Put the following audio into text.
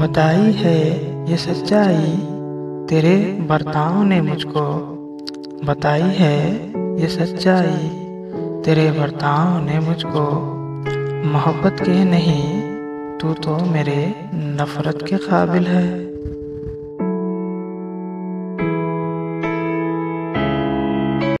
बताई है ये सच्चाई, तेरे बर्ताव ने मुझको। बताई है ये सच्चाई, तेरे बर्ताव ने मुझको। मोहब्बत के नहीं, तू तो मेरे नफ़रत के काबिल है।